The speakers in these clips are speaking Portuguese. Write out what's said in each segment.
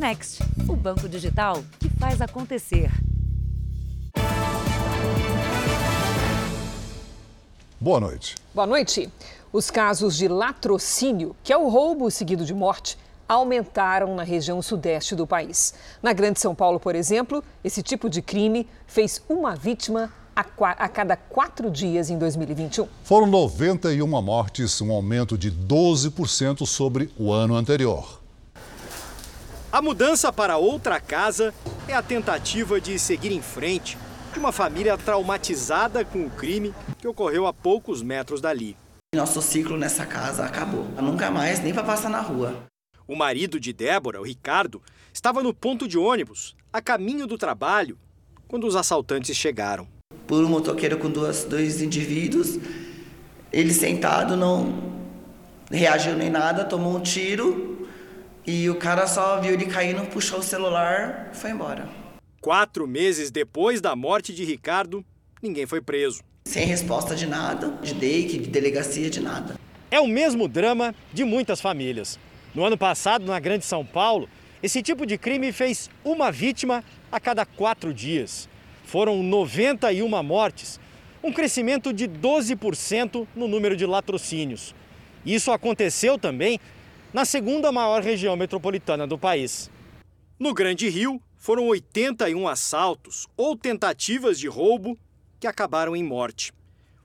Next, o banco digital que faz acontecer. Boa noite. Boa noite. Os casos de latrocínio, que é o roubo seguido de morte, aumentaram na região sudeste do país. Na Grande São Paulo, por exemplo, esse tipo de crime fez uma vítima a, cada quatro dias em 2021. Foram 91 mortes, um aumento de 12% sobre o ano anterior. A mudança para outra casa é a tentativa de seguir em frente de uma família traumatizada com o crime que ocorreu a poucos metros dali. Nosso ciclo nessa casa acabou. Nunca mais, nem para passar na rua. O marido de Débora, o Ricardo, estava no ponto de ônibus, a caminho do trabalho, quando os assaltantes chegaram. Por um motoqueiro com duas, dois indivíduos, ele sentado não reagiu nem nada, tomou um tiro e o cara só viu ele caindo, puxou o celular e foi embora. Quatro meses depois da morte de Ricardo, ninguém foi preso. Sem resposta de nada, de DEIC, de delegacia, de nada. É o mesmo drama de muitas famílias. No ano passado, na Grande São Paulo, esse tipo de crime fez uma vítima a cada quatro dias. Foram 91 mortes, um crescimento de 12% no número de latrocínios. Isso aconteceu também na segunda maior região metropolitana do país. No Grande Rio, foram 81 assaltos ou tentativas de roubo que acabaram em morte.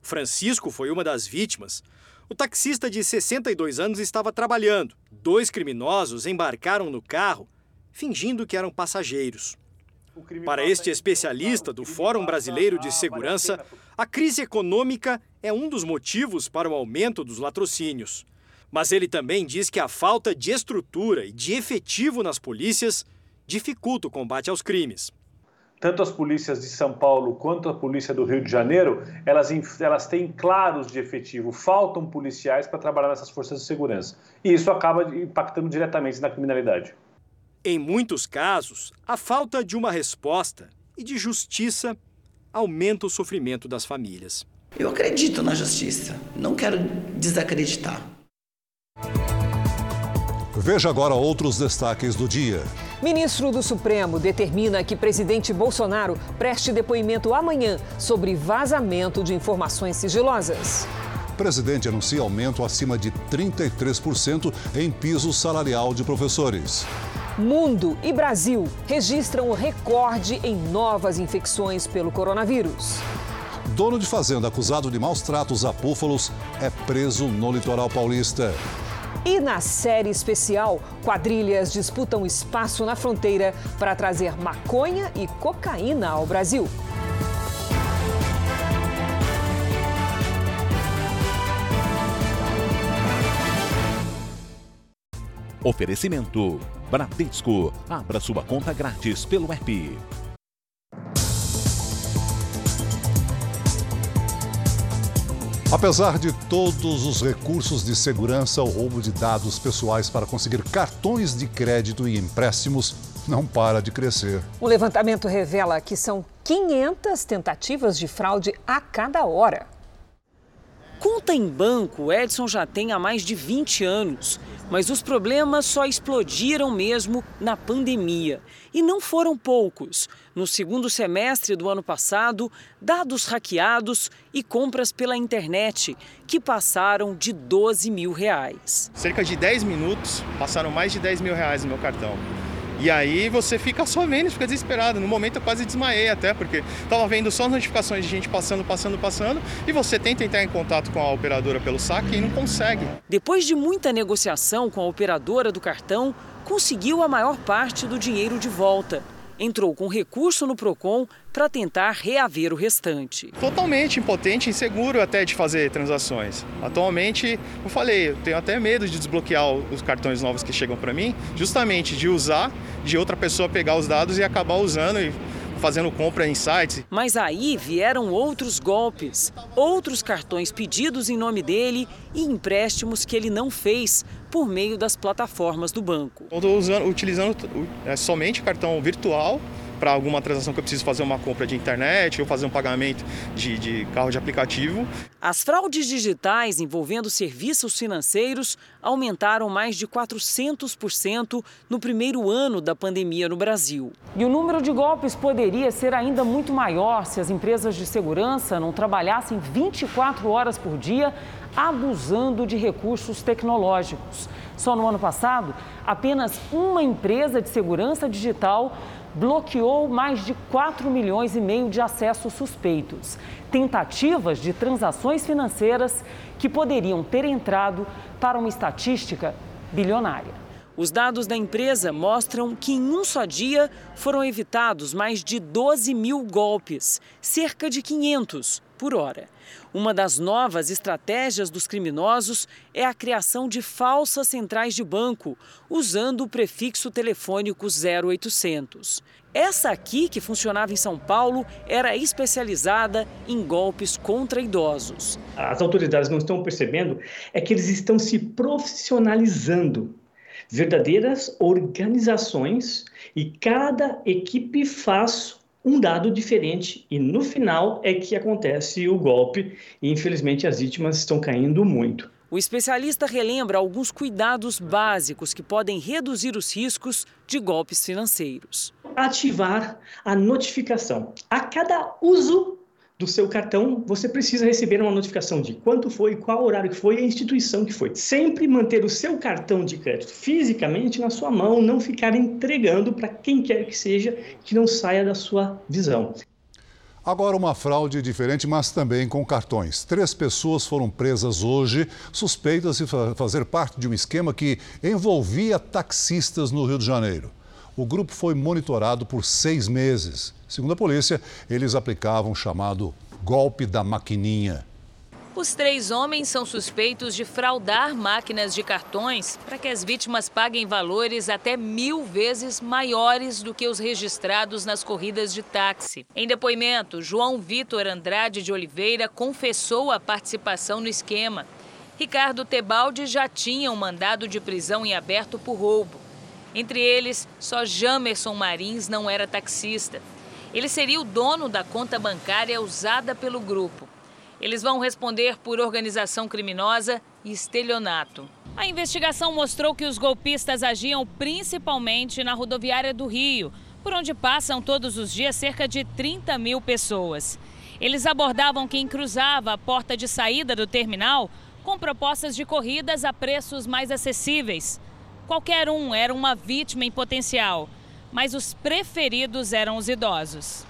Francisco foi uma das vítimas. O taxista de 62 anos estava trabalhando. Dois criminosos embarcaram no carro, fingindo que eram passageiros. Para este especialista do Fórum Brasileiro de Segurança, a crise econômica é um dos motivos para o aumento dos latrocínios. Mas ele também diz que a falta de estrutura e de efetivo nas polícias dificulta o combate aos crimes. Tanto as polícias de São Paulo quanto a polícia do Rio de Janeiro, elas, elas têm claros de efetivo, faltam policiais para trabalhar nessas forças de segurança. E isso acaba impactando diretamente na criminalidade. Em muitos casos, a falta de uma resposta e de justiça aumenta o sofrimento das famílias. Eu acredito na justiça, não quero desacreditar. Veja agora outros destaques do dia. Ministro do Supremo determina que presidente Bolsonaro preste depoimento amanhã sobre vazamento de informações sigilosas. Presidente anuncia aumento acima de 33% em piso salarial de professores. Mundo e Brasil registram o recorde em novas infecções pelo coronavírus. Dono de fazenda acusado de maus tratos a búfalos é preso no litoral paulista. E na série especial, quadrilhas disputam espaço na fronteira para trazer maconha e cocaína ao Brasil. Oferecimento: Bradesco. Abra sua conta grátis pelo app. Apesar de todos os recursos de segurança, o roubo de dados pessoais para conseguir cartões de crédito e empréstimos não para de crescer. O levantamento revela que são 500 tentativas de fraude a cada hora. Conta em banco, Edson já tem há mais de 20 anos. Mas os problemas só explodiram mesmo na pandemia. E não foram poucos. No segundo semestre do ano passado, dados hackeados e compras pela internet, que passaram de 12 mil reais. Cerca de 10 minutos, passaram mais de 10 mil reais no meu cartão. E aí você fica só vendo, fica desesperado. No momento eu quase desmaiei até, porque estava vendo só notificações de gente passando, passando, passando, e você tenta entrar em contato com a operadora pelo saque e não consegue. Depois de muita negociação com a operadora do cartão, conseguiu a maior parte do dinheiro de volta entrou com recurso no Procon para tentar reaver o restante. Totalmente impotente, inseguro até de fazer transações. Atualmente, eu falei, eu tenho até medo de desbloquear os cartões novos que chegam para mim, justamente de usar, de outra pessoa pegar os dados e acabar usando e fazendo compra em sites. Mas aí vieram outros golpes, outros cartões pedidos em nome dele e empréstimos que ele não fez por meio das plataformas do banco. Estou utilizando é, somente cartão virtual para alguma transação que eu preciso fazer uma compra de internet ou fazer um pagamento de, de carro de aplicativo. As fraudes digitais envolvendo serviços financeiros aumentaram mais de 400% no primeiro ano da pandemia no Brasil. E o número de golpes poderia ser ainda muito maior se as empresas de segurança não trabalhassem 24 horas por dia abusando de recursos tecnológicos. Só no ano passado, apenas uma empresa de segurança digital bloqueou mais de 4 milhões e meio de acessos suspeitos. Tentativas de transações financeiras que poderiam ter entrado para uma estatística bilionária. Os dados da empresa mostram que em um só dia foram evitados mais de 12 mil golpes, cerca de 500 por hora. Uma das novas estratégias dos criminosos é a criação de falsas centrais de banco, usando o prefixo telefônico 0800. Essa aqui, que funcionava em São Paulo, era especializada em golpes contra idosos. As autoridades não estão percebendo é que eles estão se profissionalizando. Verdadeiras organizações e cada equipe faz um dado diferente e no final é que acontece o golpe e infelizmente as vítimas estão caindo muito. O especialista relembra alguns cuidados básicos que podem reduzir os riscos de golpes financeiros. Ativar a notificação. A cada uso do seu cartão, você precisa receber uma notificação de quanto foi, qual horário que foi e a instituição que foi. Sempre manter o seu cartão de crédito fisicamente na sua mão, não ficar entregando para quem quer que seja que não saia da sua visão. Agora, uma fraude diferente, mas também com cartões. Três pessoas foram presas hoje, suspeitas de fazer parte de um esquema que envolvia taxistas no Rio de Janeiro. O grupo foi monitorado por seis meses. Segundo a polícia, eles aplicavam o chamado golpe da maquininha. Os três homens são suspeitos de fraudar máquinas de cartões para que as vítimas paguem valores até mil vezes maiores do que os registrados nas corridas de táxi. Em depoimento, João Vitor Andrade de Oliveira confessou a participação no esquema. Ricardo Tebaldi já tinha um mandado de prisão em aberto por roubo. Entre eles, só Jamerson Marins não era taxista. Ele seria o dono da conta bancária usada pelo grupo. Eles vão responder por organização criminosa e estelionato. A investigação mostrou que os golpistas agiam principalmente na rodoviária do Rio, por onde passam todos os dias cerca de 30 mil pessoas. Eles abordavam quem cruzava a porta de saída do terminal com propostas de corridas a preços mais acessíveis. Qualquer um era uma vítima em potencial, mas os preferidos eram os idosos.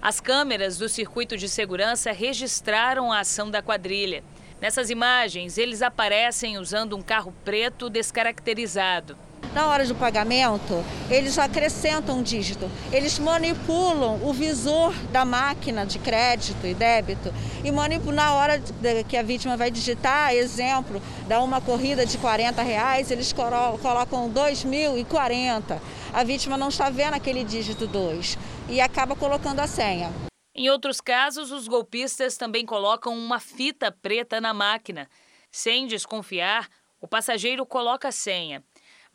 As câmeras do circuito de segurança registraram a ação da quadrilha. Nessas imagens, eles aparecem usando um carro preto descaracterizado. Na hora do pagamento, eles acrescentam um dígito. Eles manipulam o visor da máquina de crédito e débito e manipulam na hora que a vítima vai digitar, exemplo, dá uma corrida de 40 reais, eles colocam 2.040. A vítima não está vendo aquele dígito 2 e acaba colocando a senha. Em outros casos, os golpistas também colocam uma fita preta na máquina. Sem desconfiar, o passageiro coloca a senha.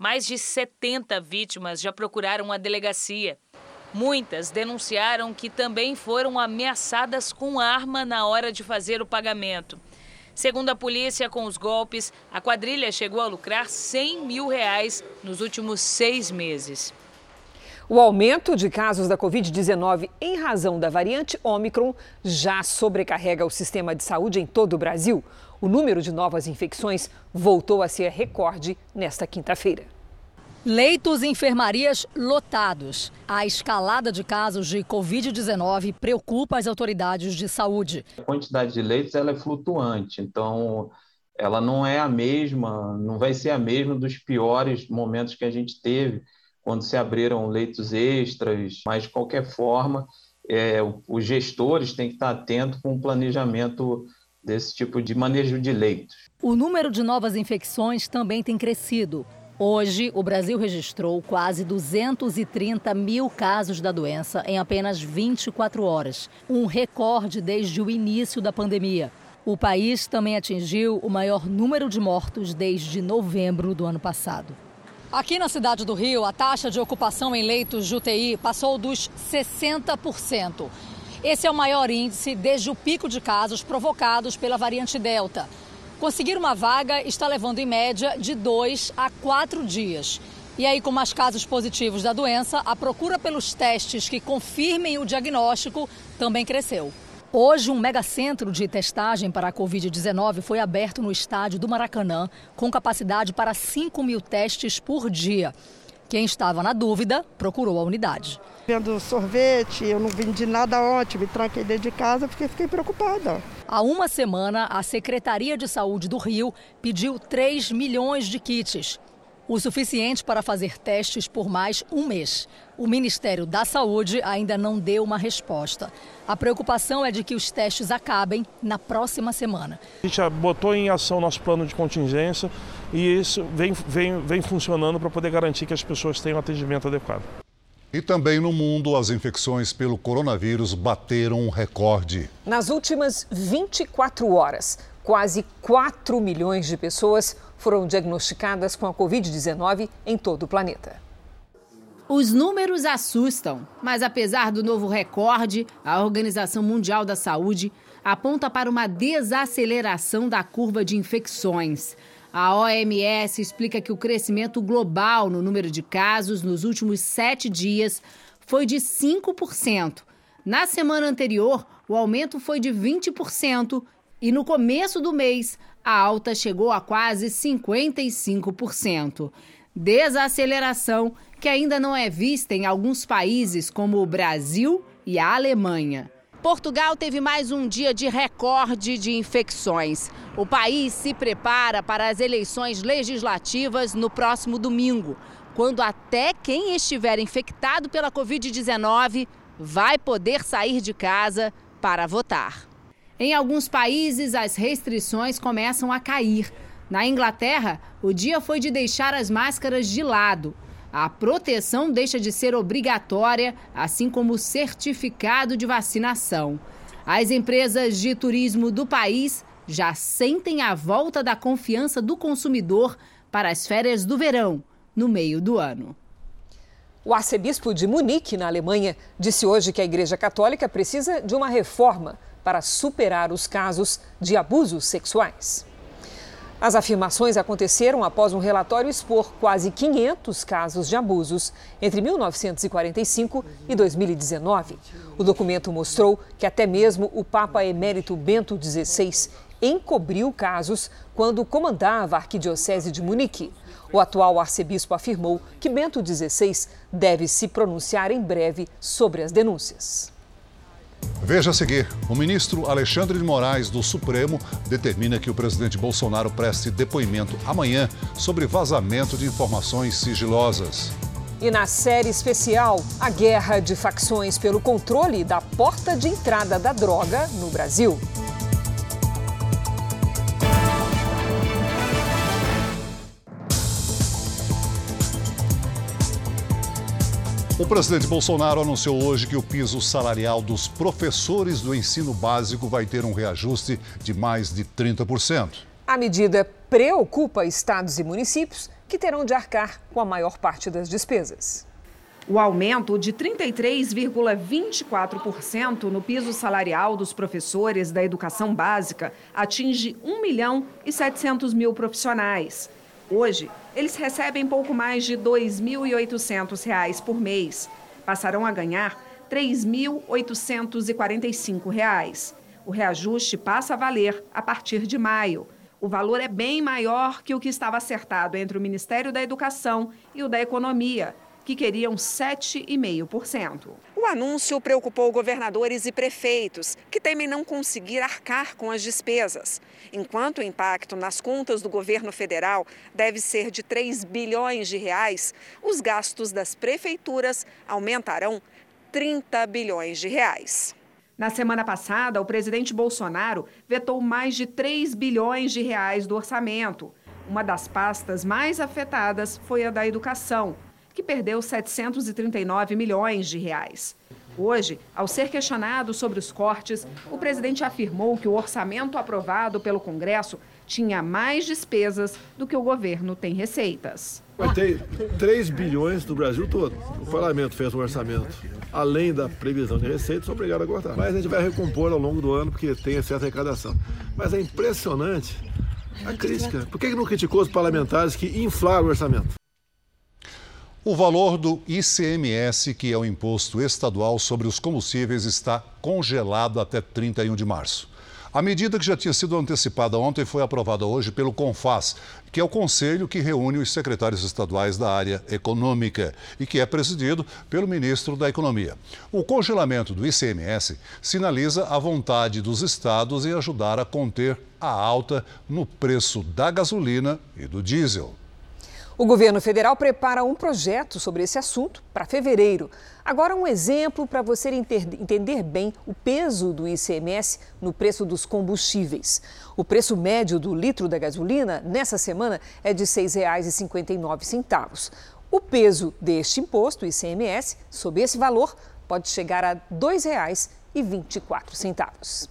Mais de 70 vítimas já procuraram a delegacia. Muitas denunciaram que também foram ameaçadas com arma na hora de fazer o pagamento. Segundo a polícia, com os golpes, a quadrilha chegou a lucrar 100 mil reais nos últimos seis meses. O aumento de casos da Covid-19 em razão da variante Omicron já sobrecarrega o sistema de saúde em todo o Brasil. O número de novas infecções voltou a ser recorde nesta quinta-feira. Leitos e enfermarias lotados. A escalada de casos de Covid-19 preocupa as autoridades de saúde. A quantidade de leitos ela é flutuante, então ela não é a mesma, não vai ser a mesma dos piores momentos que a gente teve quando se abriram leitos extras, mas de qualquer forma, é, os gestores têm que estar atentos com o planejamento desse tipo de manejo de leitos. O número de novas infecções também tem crescido. Hoje, o Brasil registrou quase 230 mil casos da doença em apenas 24 horas, um recorde desde o início da pandemia. O país também atingiu o maior número de mortos desde novembro do ano passado. Aqui na cidade do Rio, a taxa de ocupação em leitos de UTI passou dos 60%. Esse é o maior índice desde o pico de casos provocados pela variante Delta. Conseguir uma vaga está levando em média de dois a quatro dias. E aí, com mais casos positivos da doença, a procura pelos testes que confirmem o diagnóstico também cresceu. Hoje, um megacentro de testagem para a Covid-19 foi aberto no estádio do Maracanã, com capacidade para 5 mil testes por dia. Quem estava na dúvida procurou a unidade. Vendo sorvete, eu não vendi nada ontem, me tranquei dentro de casa porque fiquei preocupada. Há uma semana, a Secretaria de Saúde do Rio pediu 3 milhões de kits o suficiente para fazer testes por mais um mês. O Ministério da Saúde ainda não deu uma resposta. A preocupação é de que os testes acabem na próxima semana. A gente já botou em ação nosso plano de contingência e isso vem, vem, vem funcionando para poder garantir que as pessoas tenham atendimento adequado. E também no mundo, as infecções pelo coronavírus bateram um recorde. Nas últimas 24 horas, quase 4 milhões de pessoas foram diagnosticadas com a Covid-19 em todo o planeta. Os números assustam, mas apesar do novo recorde, a Organização Mundial da Saúde aponta para uma desaceleração da curva de infecções. A OMS explica que o crescimento global no número de casos nos últimos sete dias foi de 5%. Na semana anterior, o aumento foi de 20% e no começo do mês, a alta chegou a quase 55%. Desaceleração que ainda não é vista em alguns países como o Brasil e a Alemanha. Portugal teve mais um dia de recorde de infecções. O país se prepara para as eleições legislativas no próximo domingo, quando até quem estiver infectado pela Covid-19 vai poder sair de casa para votar. Em alguns países, as restrições começam a cair. Na Inglaterra, o dia foi de deixar as máscaras de lado. A proteção deixa de ser obrigatória, assim como o certificado de vacinação. As empresas de turismo do país já sentem a volta da confiança do consumidor para as férias do verão, no meio do ano. O arcebispo de Munique, na Alemanha, disse hoje que a Igreja Católica precisa de uma reforma para superar os casos de abusos sexuais. As afirmações aconteceram após um relatório expor quase 500 casos de abusos entre 1945 e 2019. O documento mostrou que até mesmo o Papa Emérito Bento XVI encobriu casos quando comandava a Arquidiocese de Munique. O atual arcebispo afirmou que Bento XVI deve se pronunciar em breve sobre as denúncias. Veja a seguir: o ministro Alexandre de Moraes, do Supremo, determina que o presidente Bolsonaro preste depoimento amanhã sobre vazamento de informações sigilosas. E na série especial, a guerra de facções pelo controle da porta de entrada da droga no Brasil. O presidente Bolsonaro anunciou hoje que o piso salarial dos professores do ensino básico vai ter um reajuste de mais de 30%. A medida preocupa estados e municípios que terão de arcar com a maior parte das despesas. O aumento de 33,24% no piso salarial dos professores da educação básica atinge 1 milhão e 700 mil profissionais. Hoje, eles recebem pouco mais de R$ 2.800 por mês. Passarão a ganhar R$ 3.845. O reajuste passa a valer a partir de maio. O valor é bem maior que o que estava acertado entre o Ministério da Educação e o da Economia, que queriam 7,5%. O anúncio preocupou governadores e prefeitos, que temem não conseguir arcar com as despesas, enquanto o impacto nas contas do governo federal deve ser de 3 bilhões de reais, os gastos das prefeituras aumentarão 30 bilhões de reais. Na semana passada, o presidente Bolsonaro vetou mais de 3 bilhões de reais do orçamento. Uma das pastas mais afetadas foi a da educação, que perdeu 739 milhões de reais. Hoje, ao ser questionado sobre os cortes, o presidente afirmou que o orçamento aprovado pelo Congresso tinha mais despesas do que o governo tem receitas. Vai ter 3 bilhões no Brasil todo. O parlamento fez um orçamento além da previsão de receitas, são obrigados a cortar. Mas a gente vai recompor ao longo do ano porque tem certa arrecadação. Mas é impressionante a crítica. Por que não criticou os parlamentares que inflaram o orçamento? O valor do ICMS, que é o imposto estadual sobre os combustíveis, está congelado até 31 de março. A medida que já tinha sido antecipada ontem foi aprovada hoje pelo CONFAS, que é o conselho que reúne os secretários estaduais da área econômica e que é presidido pelo ministro da Economia. O congelamento do ICMS sinaliza a vontade dos estados em ajudar a conter a alta no preço da gasolina e do diesel. O governo federal prepara um projeto sobre esse assunto para fevereiro. Agora, um exemplo para você entender bem o peso do ICMS no preço dos combustíveis. O preço médio do litro da gasolina nessa semana é de R$ 6,59. O peso deste imposto, ICMS, sob esse valor, pode chegar a R$ 2,24.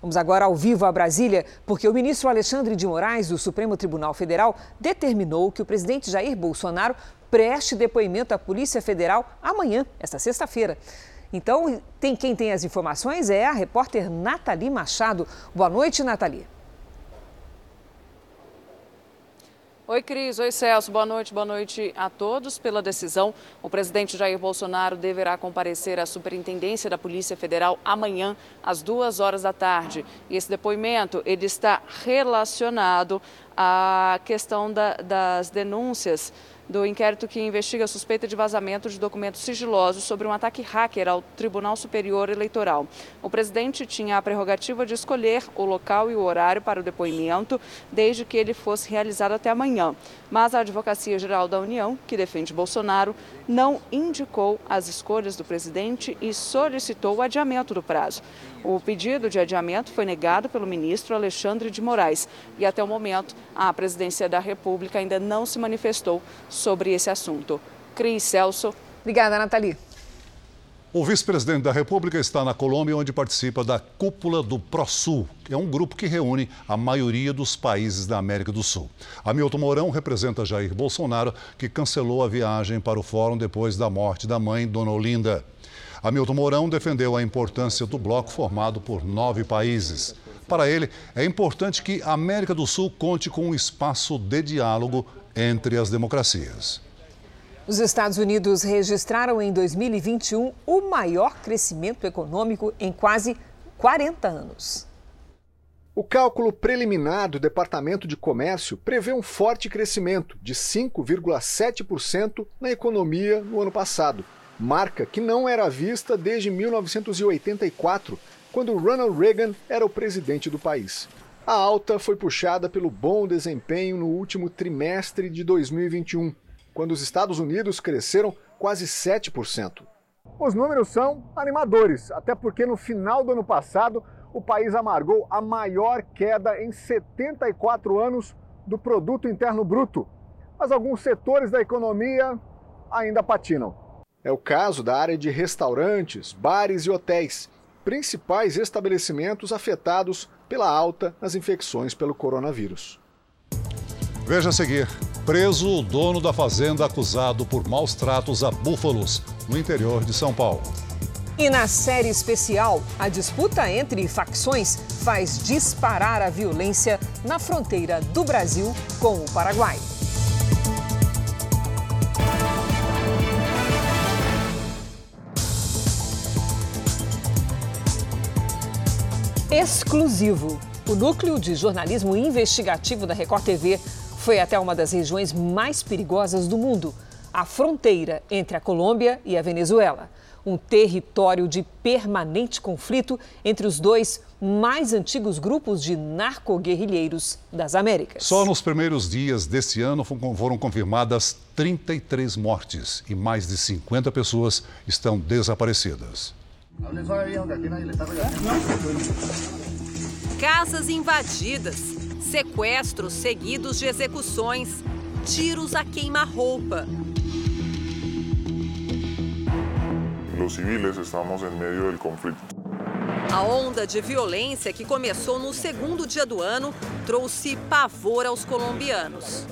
Vamos agora ao vivo a Brasília, porque o ministro Alexandre de Moraes, do Supremo Tribunal Federal, determinou que o presidente Jair Bolsonaro preste depoimento à Polícia Federal amanhã, esta sexta-feira. Então, tem quem tem as informações é a repórter Nathalie Machado. Boa noite, Nathalie. Oi, Cris. Oi, Celso. Boa noite. Boa noite a todos. Pela decisão, o presidente Jair Bolsonaro deverá comparecer à Superintendência da Polícia Federal amanhã, às duas horas da tarde. E esse depoimento ele está relacionado à questão da, das denúncias do inquérito que investiga a suspeita de vazamento de documentos sigilosos sobre um ataque hacker ao Tribunal Superior Eleitoral. O presidente tinha a prerrogativa de escolher o local e o horário para o depoimento, desde que ele fosse realizado até amanhã. Mas a Advocacia Geral da União, que defende Bolsonaro, não indicou as escolhas do presidente e solicitou o adiamento do prazo. O pedido de adiamento foi negado pelo ministro Alexandre de Moraes e até o momento a presidência da República ainda não se manifestou sobre esse assunto. Cris Celso. Obrigada, Nathalie. O vice-presidente da República está na Colômbia, onde participa da Cúpula do ProSul, que é um grupo que reúne a maioria dos países da América do Sul. Hamilton Mourão representa Jair Bolsonaro, que cancelou a viagem para o fórum depois da morte da mãe, Dona Olinda. Hamilton Mourão defendeu a importância do bloco formado por nove países. Para ele, é importante que a América do Sul conte com um espaço de diálogo entre as democracias. Os Estados Unidos registraram em 2021 o maior crescimento econômico em quase 40 anos. O cálculo preliminar do Departamento de Comércio prevê um forte crescimento de 5,7% na economia no ano passado, marca que não era vista desde 1984, quando Ronald Reagan era o presidente do país. A alta foi puxada pelo bom desempenho no último trimestre de 2021, quando os Estados Unidos cresceram quase 7%. Os números são animadores, até porque no final do ano passado o país amargou a maior queda em 74 anos do produto interno bruto. Mas alguns setores da economia ainda patinam. É o caso da área de restaurantes, bares e hotéis, principais estabelecimentos afetados pela alta nas infecções pelo coronavírus. Veja a seguir: preso o dono da fazenda acusado por maus tratos a búfalos no interior de São Paulo. E na série especial, a disputa entre facções faz disparar a violência na fronteira do Brasil com o Paraguai. Exclusivo. O núcleo de jornalismo investigativo da Record TV foi até uma das regiões mais perigosas do mundo, a fronteira entre a Colômbia e a Venezuela. Um território de permanente conflito entre os dois mais antigos grupos de narcoguerrilheiros das Américas. Só nos primeiros dias deste ano foram confirmadas 33 mortes e mais de 50 pessoas estão desaparecidas. Casas invadidas, sequestros seguidos de execuções, tiros a queima-roupa. Los civiles estamos en medio del conflicto. A onda de violência que começou no segundo dia do ano trouxe pavor aos colombianos.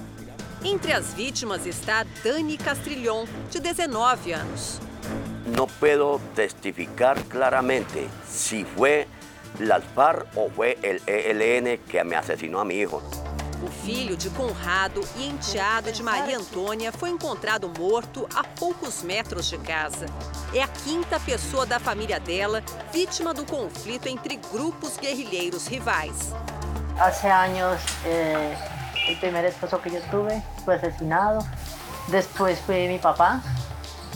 Entre as vítimas está Dani Castrilhon, de 19 anos. No puedo testificar claramente si fue las FARC o fue el ELN que me asesinó a mi hijo. O filho de Conrado e enteado de Maria Antônia foi encontrado morto a poucos metros de casa. É a quinta pessoa da família dela vítima do conflito entre grupos guerrilheiros rivais. Hace años eh, el primer esposo que yo tuve fue asesinado, después fue mi papá,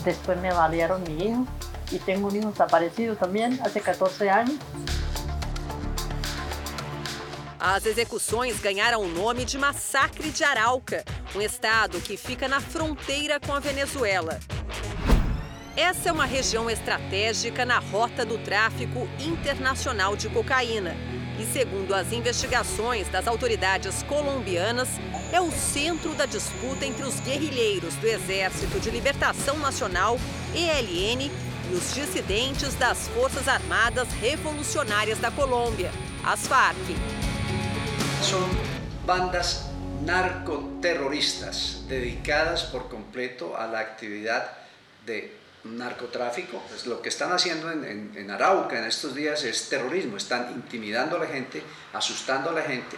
después me balearon mi hijo y tengo un hijo desaparecido también hace 14 años. As execuções ganharam o nome de Massacre de Arauca, um estado que fica na fronteira com a Venezuela. Essa é uma região estratégica na rota do tráfico internacional de cocaína. E, segundo as investigações das autoridades colombianas, é o centro da disputa entre os guerrilheiros do Exército de Libertação Nacional, ELN, e os dissidentes das Forças Armadas Revolucionárias da Colômbia, as Farc. Son bandas narcoterroristas dedicadas por completo a la actividad de narcotráfico. Pues lo que están haciendo en, en, en, Arauca en estos días es terrorismo, están intimidando a la gente, asustando a la gente.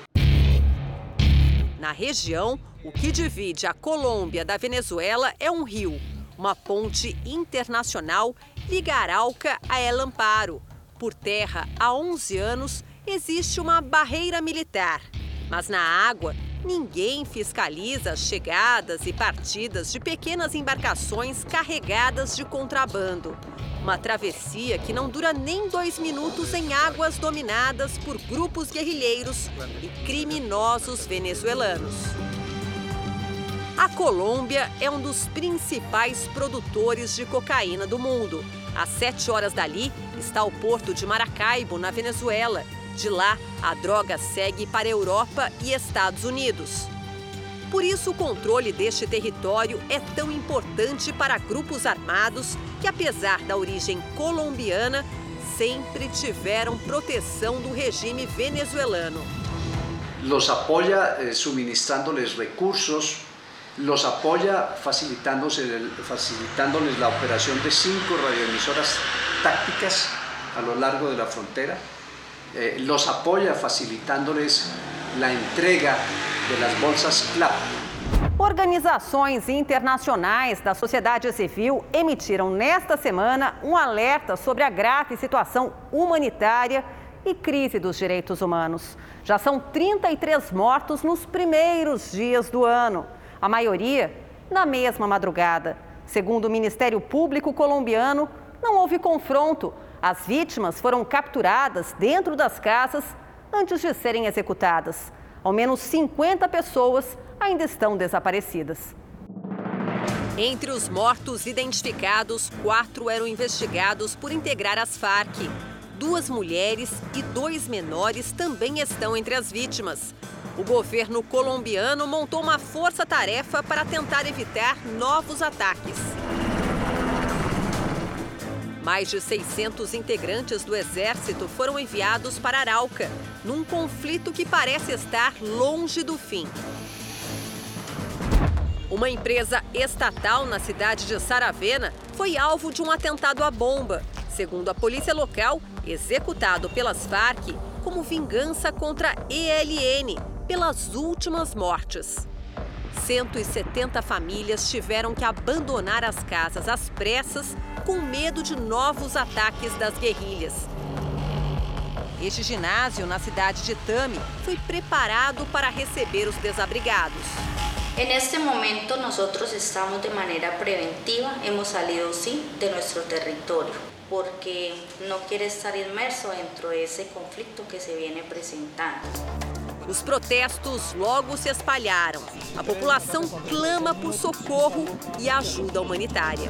Na região, o que divide a Colômbia da Venezuela é um rio. Uma ponte internacional liga Arauca a El Amparo. Por terra, há 11 anos, existe uma barreira militar. Mas na água, ninguém fiscaliza as chegadas e partidas de pequenas embarcações carregadas de contrabando. Uma travessia que não dura nem dois minutos em águas dominadas por grupos guerrilheiros e criminosos venezuelanos. A Colômbia é um dos principais produtores de cocaína do mundo. A sete horas dali está o porto de Maracaibo, na Venezuela. De lá, a droga segue para Europa e Estados Unidos. Por isso, o controle deste território é tão importante para grupos armados que, apesar da origem colombiana, sempre tiveram proteção do regime venezuelano. Los apoya eh, suministrándoles recursos, los facilitándoles, facilitándoles la operación de cinco radioemisoras tácticas a lo largo de la frontera, eh, los apoya facilitándoles la entrega de las bolsas CLAP. Organizações internacionais da sociedade civil emitiram nesta semana um alerta sobre a grave situação humanitária e crise dos direitos humanos. Já são 33 mortos nos primeiros dias do ano, a maioria na mesma madrugada. Segundo o Ministério Público colombiano, não houve confronto. As vítimas foram capturadas dentro das casas antes de serem executadas. Ao menos 50 pessoas ainda estão desaparecidas. Entre os mortos identificados, quatro eram investigados por integrar as Farc. Duas mulheres e dois menores também estão entre as vítimas. O governo colombiano montou uma força-tarefa para tentar evitar novos ataques. Mais de 600 integrantes do Exército foram enviados para Arauca, num conflito que parece estar longe do fim. Uma empresa estatal na cidade de Saravena foi alvo de um atentado à bomba, segundo a polícia local, executado pelas Farc como vingança contra ELN pelas últimas mortes. 170 famílias tiveram que abandonar as casas às pressas com medo de novos ataques das guerrilhas. Este ginásio na cidade de Tami foi preparado para receber os desabrigados. En este momento nosotros estamos de manera preventiva, hemos salido sí de nuestro territorio, porque no quiere estar inmerso dentro de ese conflicto que se viene presentando. Os protestos logo se espalharam. A população clama por socorro e ajuda humanitária.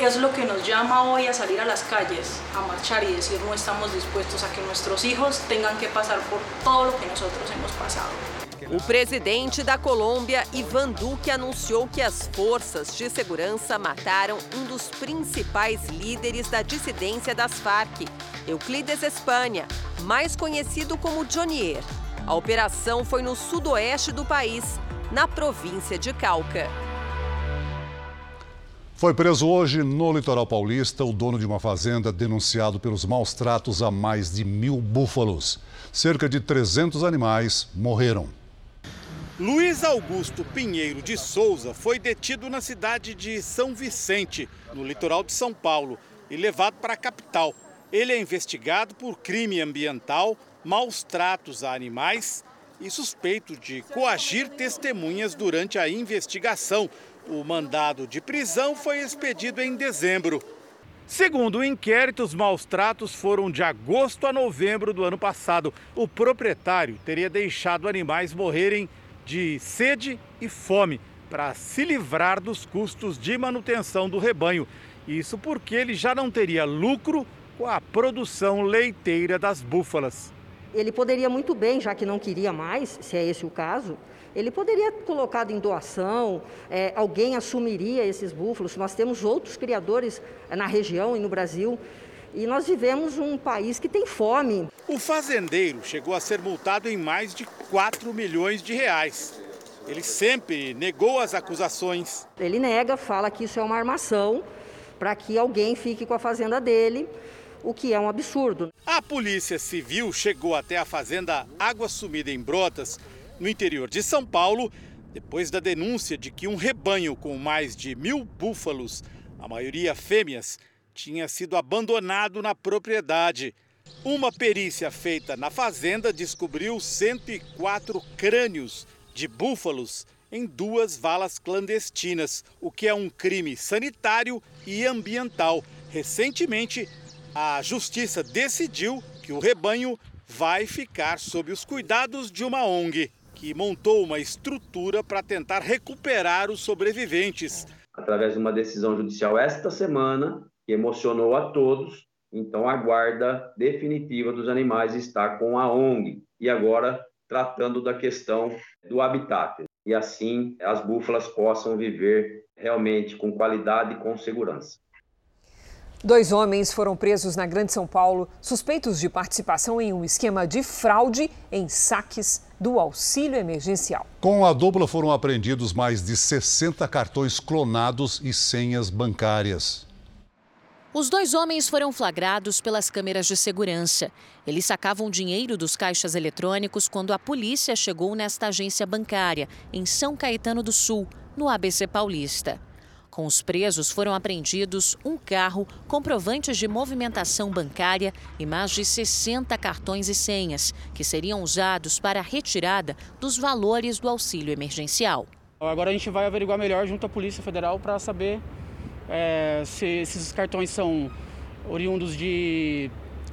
Es lo que nos llama hoy a salir a las calles, a marchar y decir no estamos dispuestos a que nuestros hijos tengan que pasar por todo lo que nosotros hemos pasado. O presidente da Colômbia, Ivan Duque, anunciou que as forças de segurança mataram um dos principais líderes da dissidência das Farc, Euclides Espanha, mais conhecido como Jonier. A operação foi no sudoeste do país, na província de Cauca. Foi preso hoje no litoral paulista o dono de uma fazenda denunciado pelos maus tratos a mais de mil búfalos. Cerca de 300 animais morreram. Luiz Augusto Pinheiro de Souza foi detido na cidade de São Vicente, no litoral de São Paulo, e levado para a capital. Ele é investigado por crime ambiental, maus tratos a animais e suspeito de coagir testemunhas durante a investigação o mandado de prisão foi expedido em dezembro. Segundo o inquérito, os maus tratos foram de agosto a novembro do ano passado. O proprietário teria deixado animais morrerem de sede e fome para se livrar dos custos de manutenção do rebanho. Isso porque ele já não teria lucro com a produção leiteira das búfalas. Ele poderia muito bem, já que não queria mais, se é esse o caso, ele poderia colocado em doação, é, alguém assumiria esses búfalos. Nós temos outros criadores é, na região e no Brasil. E nós vivemos um país que tem fome. O fazendeiro chegou a ser multado em mais de 4 milhões de reais. Ele sempre negou as acusações. Ele nega, fala que isso é uma armação para que alguém fique com a fazenda dele, o que é um absurdo. A Polícia Civil chegou até a fazenda Água Sumida em Brotas no interior de São Paulo, depois da denúncia de que um rebanho com mais de mil búfalos, a maioria fêmeas, tinha sido abandonado na propriedade. Uma perícia feita na fazenda descobriu 104 crânios de búfalos em duas valas clandestinas, o que é um crime sanitário e ambiental. Recentemente, a justiça decidiu que o rebanho vai ficar sob os cuidados de uma ONG que montou uma estrutura para tentar recuperar os sobreviventes. Através de uma decisão judicial esta semana, que emocionou a todos, então a guarda definitiva dos animais está com a ONG e agora tratando da questão do habitat. E assim as búfalas possam viver realmente com qualidade e com segurança. Dois homens foram presos na Grande São Paulo, suspeitos de participação em um esquema de fraude em saques do auxílio emergencial. Com a dupla foram apreendidos mais de 60 cartões clonados e senhas bancárias. Os dois homens foram flagrados pelas câmeras de segurança. Eles sacavam dinheiro dos caixas eletrônicos quando a polícia chegou nesta agência bancária, em São Caetano do Sul, no ABC Paulista. Com os presos foram apreendidos um carro, comprovantes de movimentação bancária e mais de 60 cartões e senhas, que seriam usados para a retirada dos valores do auxílio emergencial. Agora a gente vai averiguar melhor junto à Polícia Federal para saber é, se esses cartões são oriundos de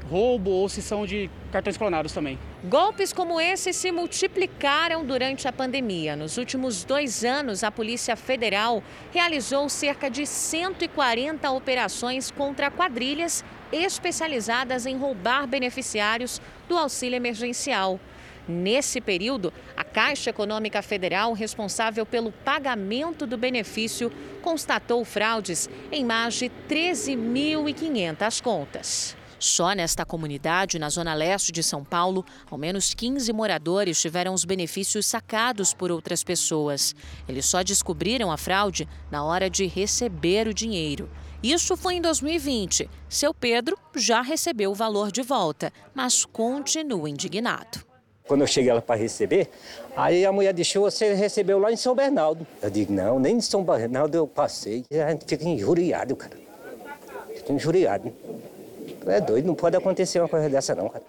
roubo ou se são de cartões clonados também. Golpes como esse se multiplicaram durante a pandemia. Nos últimos dois anos, a Polícia Federal realizou cerca de 140 operações contra quadrilhas especializadas em roubar beneficiários do auxílio emergencial. Nesse período, a Caixa Econômica Federal, responsável pelo pagamento do benefício, constatou fraudes em mais de 13.500 contas. Só nesta comunidade, na zona leste de São Paulo, ao menos 15 moradores tiveram os benefícios sacados por outras pessoas. Eles só descobriram a fraude na hora de receber o dinheiro. Isso foi em 2020. Seu Pedro já recebeu o valor de volta, mas continua indignado. Quando eu cheguei lá para receber, aí a mulher deixou, você recebeu lá em São Bernardo. Eu digo, não, nem em São Bernardo eu passei. A gente fica injuriado, cara. Fica injuriado. É doido, não pode acontecer uma coisa dessa não, cara.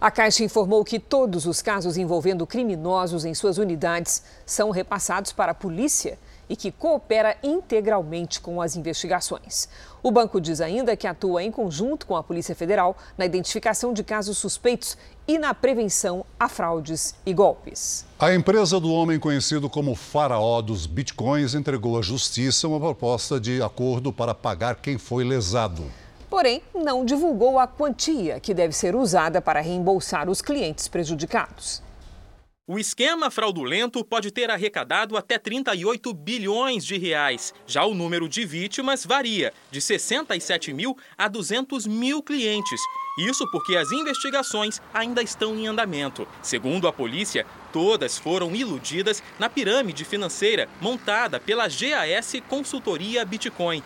A Caixa informou que todos os casos envolvendo criminosos em suas unidades são repassados para a polícia e que coopera integralmente com as investigações. O banco diz ainda que atua em conjunto com a Polícia Federal na identificação de casos suspeitos e na prevenção a fraudes e golpes. A empresa do homem conhecido como faraó dos bitcoins entregou à justiça uma proposta de acordo para pagar quem foi lesado porém não divulgou a quantia que deve ser usada para reembolsar os clientes prejudicados. O esquema fraudulento pode ter arrecadado até 38 bilhões de reais. Já o número de vítimas varia, de 67 mil a 200 mil clientes. Isso porque as investigações ainda estão em andamento. Segundo a polícia, todas foram iludidas na pirâmide financeira montada pela GAS Consultoria Bitcoin.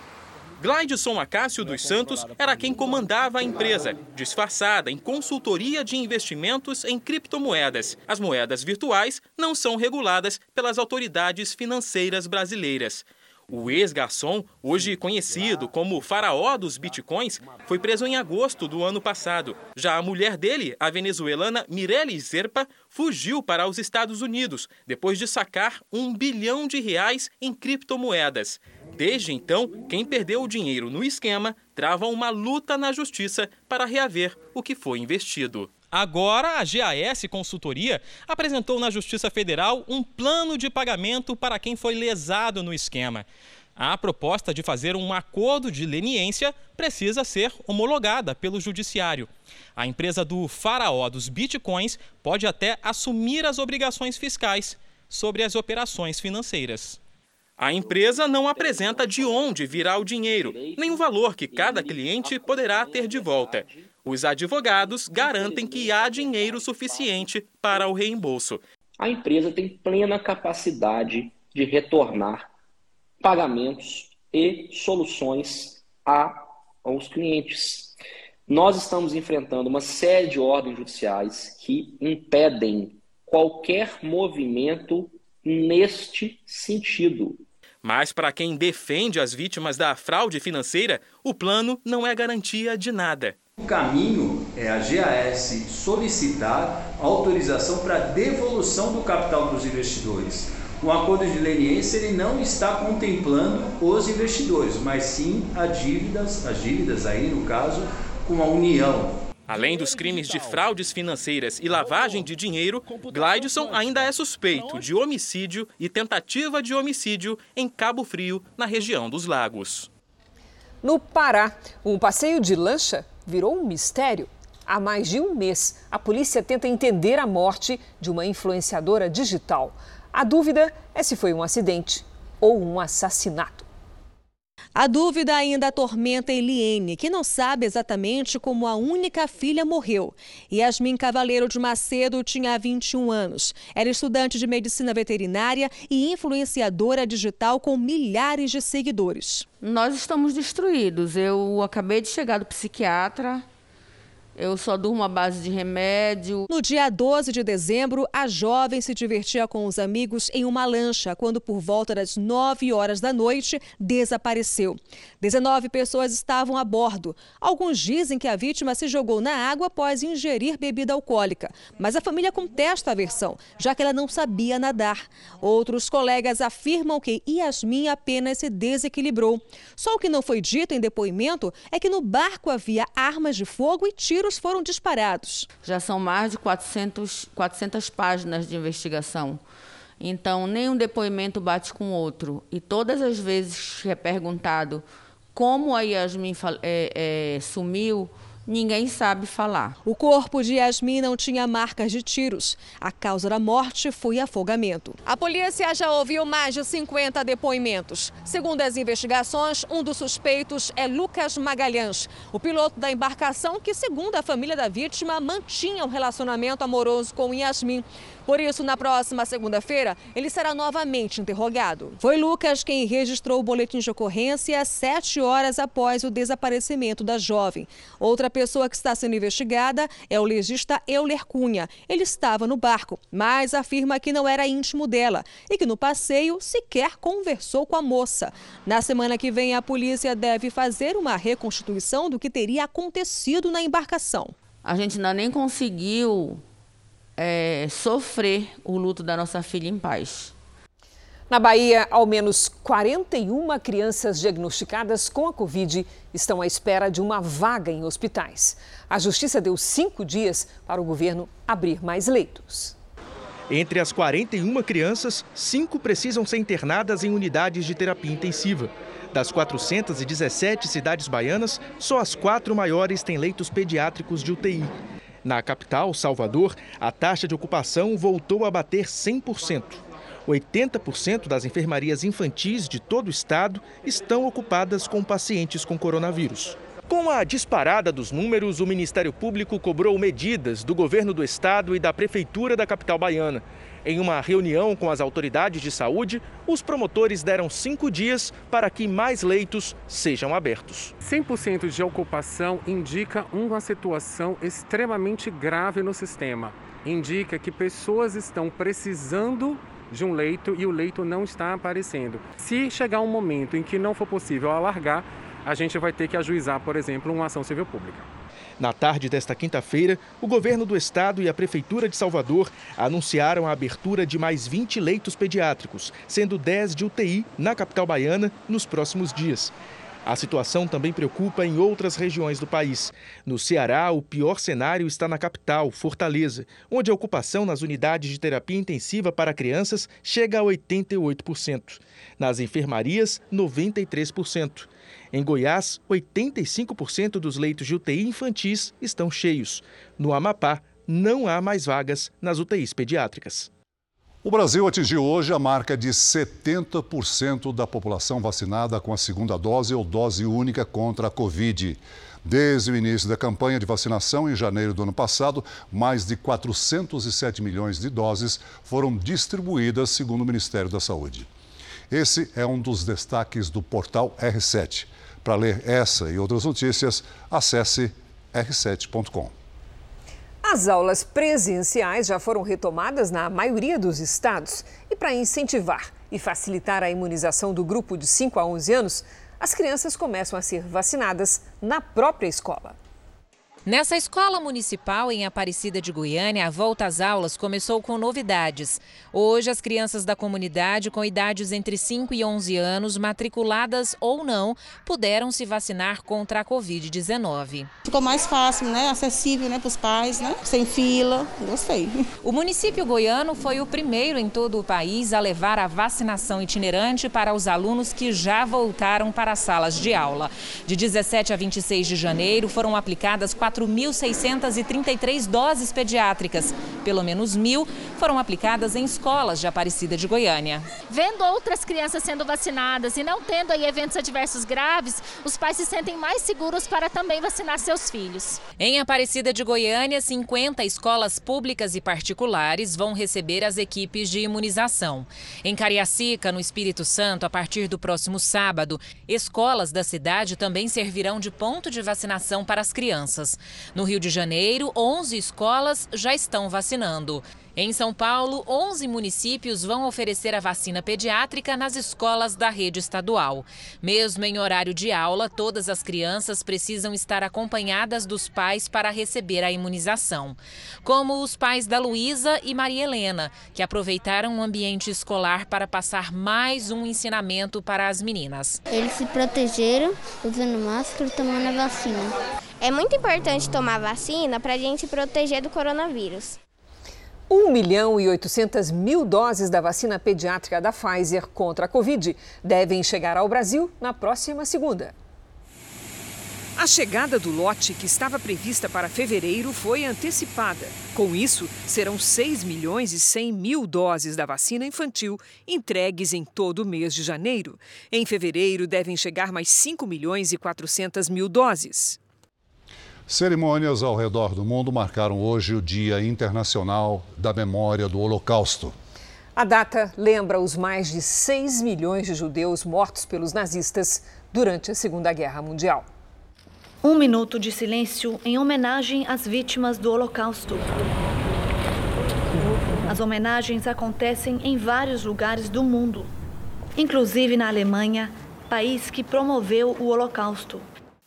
Glaidson Acácio dos Santos era quem comandava a empresa, disfarçada em consultoria de investimentos em criptomoedas. As moedas virtuais não são reguladas pelas autoridades financeiras brasileiras. O ex-garçom, hoje conhecido como faraó dos bitcoins, foi preso em agosto do ano passado. Já a mulher dele, a venezuelana Mirelle Zerpa, fugiu para os Estados Unidos depois de sacar um bilhão de reais em criptomoedas. Desde então, quem perdeu o dinheiro no esquema trava uma luta na justiça para reaver o que foi investido. Agora, a GAS Consultoria apresentou na Justiça Federal um plano de pagamento para quem foi lesado no esquema. A proposta de fazer um acordo de leniência precisa ser homologada pelo Judiciário. A empresa do faraó dos bitcoins pode até assumir as obrigações fiscais sobre as operações financeiras. A empresa não apresenta de onde virá o dinheiro, nem o valor que cada cliente poderá ter de volta. Os advogados garantem que há dinheiro suficiente para o reembolso. A empresa tem plena capacidade de retornar pagamentos e soluções aos clientes. Nós estamos enfrentando uma série de ordens judiciais que impedem qualquer movimento neste sentido. Mas para quem defende as vítimas da fraude financeira, o plano não é garantia de nada. O caminho é a GAS solicitar autorização para devolução do capital para os investidores. O acordo de leniência ele não está contemplando os investidores, mas sim as dívidas, as dívidas aí no caso com a União. Além dos crimes de fraudes financeiras e lavagem de dinheiro, Glideson ainda é suspeito de homicídio e tentativa de homicídio em Cabo Frio, na região dos Lagos. No Pará, um passeio de lancha virou um mistério. Há mais de um mês, a polícia tenta entender a morte de uma influenciadora digital. A dúvida é se foi um acidente ou um assassinato. A dúvida ainda atormenta Eliene, que não sabe exatamente como a única filha morreu. Yasmin Cavaleiro de Macedo tinha 21 anos. Era estudante de medicina veterinária e influenciadora digital com milhares de seguidores. Nós estamos destruídos. Eu acabei de chegar do psiquiatra. Eu só durmo à base de remédio. No dia 12 de dezembro, a jovem se divertia com os amigos em uma lancha quando, por volta das 9 horas da noite, desapareceu. 19 pessoas estavam a bordo. Alguns dizem que a vítima se jogou na água após ingerir bebida alcoólica, mas a família contesta a versão, já que ela não sabia nadar. Outros colegas afirmam que Yasmin apenas se desequilibrou. Só o que não foi dito em depoimento é que no barco havia armas de fogo e tiros tiros foram disparados. Já são mais de 400, 400 páginas de investigação. Então, nenhum depoimento bate com o outro. E todas as vezes que é perguntado como a Yasmin é, é, sumiu, ninguém sabe falar. O corpo de Yasmin não tinha marcas de tiros. A causa da morte foi afogamento. A polícia já ouviu mais de 50 depoimentos. Segundo as investigações, um dos suspeitos é Lucas Magalhães, o piloto da embarcação que, segundo a família da vítima, mantinha um relacionamento amoroso com Yasmin. Por isso, na próxima segunda-feira, ele será novamente interrogado. Foi Lucas quem registrou o boletim de ocorrência sete horas após o desaparecimento da jovem. Outra pessoa que está sendo investigada é o legista Euler Cunha. Ele estava no barco, mas afirma que não era íntimo dela e que no passeio sequer conversou com a moça. Na semana que vem, a polícia deve fazer uma reconstituição do que teria acontecido na embarcação. A gente ainda nem conseguiu é, sofrer o luto da nossa filha em paz. Na Bahia, ao menos 41 crianças diagnosticadas com a Covid estão à espera de uma vaga em hospitais. A Justiça deu cinco dias para o governo abrir mais leitos. Entre as 41 crianças, cinco precisam ser internadas em unidades de terapia intensiva. Das 417 cidades baianas, só as quatro maiores têm leitos pediátricos de UTI. Na capital, Salvador, a taxa de ocupação voltou a bater 100%. 80% das enfermarias infantis de todo o estado estão ocupadas com pacientes com coronavírus. Com a disparada dos números, o Ministério Público cobrou medidas do governo do estado e da prefeitura da capital baiana. Em uma reunião com as autoridades de saúde, os promotores deram cinco dias para que mais leitos sejam abertos. 100% de ocupação indica uma situação extremamente grave no sistema. Indica que pessoas estão precisando de um leito e o leito não está aparecendo. Se chegar um momento em que não for possível alargar, a gente vai ter que ajuizar, por exemplo, uma ação civil pública. Na tarde desta quinta-feira, o governo do estado e a prefeitura de Salvador anunciaram a abertura de mais 20 leitos pediátricos, sendo 10 de UTI na capital baiana nos próximos dias. A situação também preocupa em outras regiões do país. No Ceará, o pior cenário está na capital, Fortaleza, onde a ocupação nas unidades de terapia intensiva para crianças chega a 88%. Nas enfermarias, 93%. Em Goiás, 85% dos leitos de UTI infantis estão cheios. No Amapá, não há mais vagas nas UTIs pediátricas. O Brasil atingiu hoje a marca de 70% da população vacinada com a segunda dose ou dose única contra a Covid. Desde o início da campanha de vacinação, em janeiro do ano passado, mais de 407 milhões de doses foram distribuídas, segundo o Ministério da Saúde. Esse é um dos destaques do portal R7. Para ler essa e outras notícias, acesse r7.com. As aulas presenciais já foram retomadas na maioria dos estados. E para incentivar e facilitar a imunização do grupo de 5 a 11 anos, as crianças começam a ser vacinadas na própria escola. Nessa escola municipal em Aparecida de Goiânia, a volta às aulas começou com novidades. Hoje, as crianças da comunidade com idades entre 5 e 11 anos, matriculadas ou não, puderam se vacinar contra a Covid-19. Ficou mais fácil, né? Acessível né? para os pais, né? Sem fila. Gostei. O município goiano foi o primeiro em todo o país a levar a vacinação itinerante para os alunos que já voltaram para as salas de aula. De 17 a 26 de janeiro, foram aplicadas 4.633 doses pediátricas. Pelo menos mil foram aplicadas em escolas de Aparecida de Goiânia. Vendo outras crianças sendo vacinadas e não tendo aí eventos adversos graves, os pais se sentem mais seguros para também vacinar seus filhos. Em Aparecida de Goiânia, 50 escolas públicas e particulares vão receber as equipes de imunização. Em Cariacica, no Espírito Santo, a partir do próximo sábado, escolas da cidade também servirão de ponto de vacinação para as crianças. No Rio de Janeiro, 11 escolas já estão vacinando. Em São Paulo, 11 municípios vão oferecer a vacina pediátrica nas escolas da rede estadual. Mesmo em horário de aula, todas as crianças precisam estar acompanhadas dos pais para receber a imunização. Como os pais da Luísa e Maria Helena, que aproveitaram o ambiente escolar para passar mais um ensinamento para as meninas. Eles se protegeram usando máscara e tomando a vacina. É muito importante tomar vacina para a gente proteger do coronavírus. 1 milhão e 800 mil doses da vacina pediátrica da Pfizer contra a Covid devem chegar ao Brasil na próxima segunda. A chegada do lote, que estava prevista para fevereiro, foi antecipada. Com isso, serão 6 milhões e 100 mil doses da vacina infantil entregues em todo o mês de janeiro. Em fevereiro, devem chegar mais 5 milhões e 400 mil doses. Cerimônias ao redor do mundo marcaram hoje o Dia Internacional da Memória do Holocausto. A data lembra os mais de 6 milhões de judeus mortos pelos nazistas durante a Segunda Guerra Mundial. Um minuto de silêncio em homenagem às vítimas do Holocausto. As homenagens acontecem em vários lugares do mundo, inclusive na Alemanha, país que promoveu o Holocausto.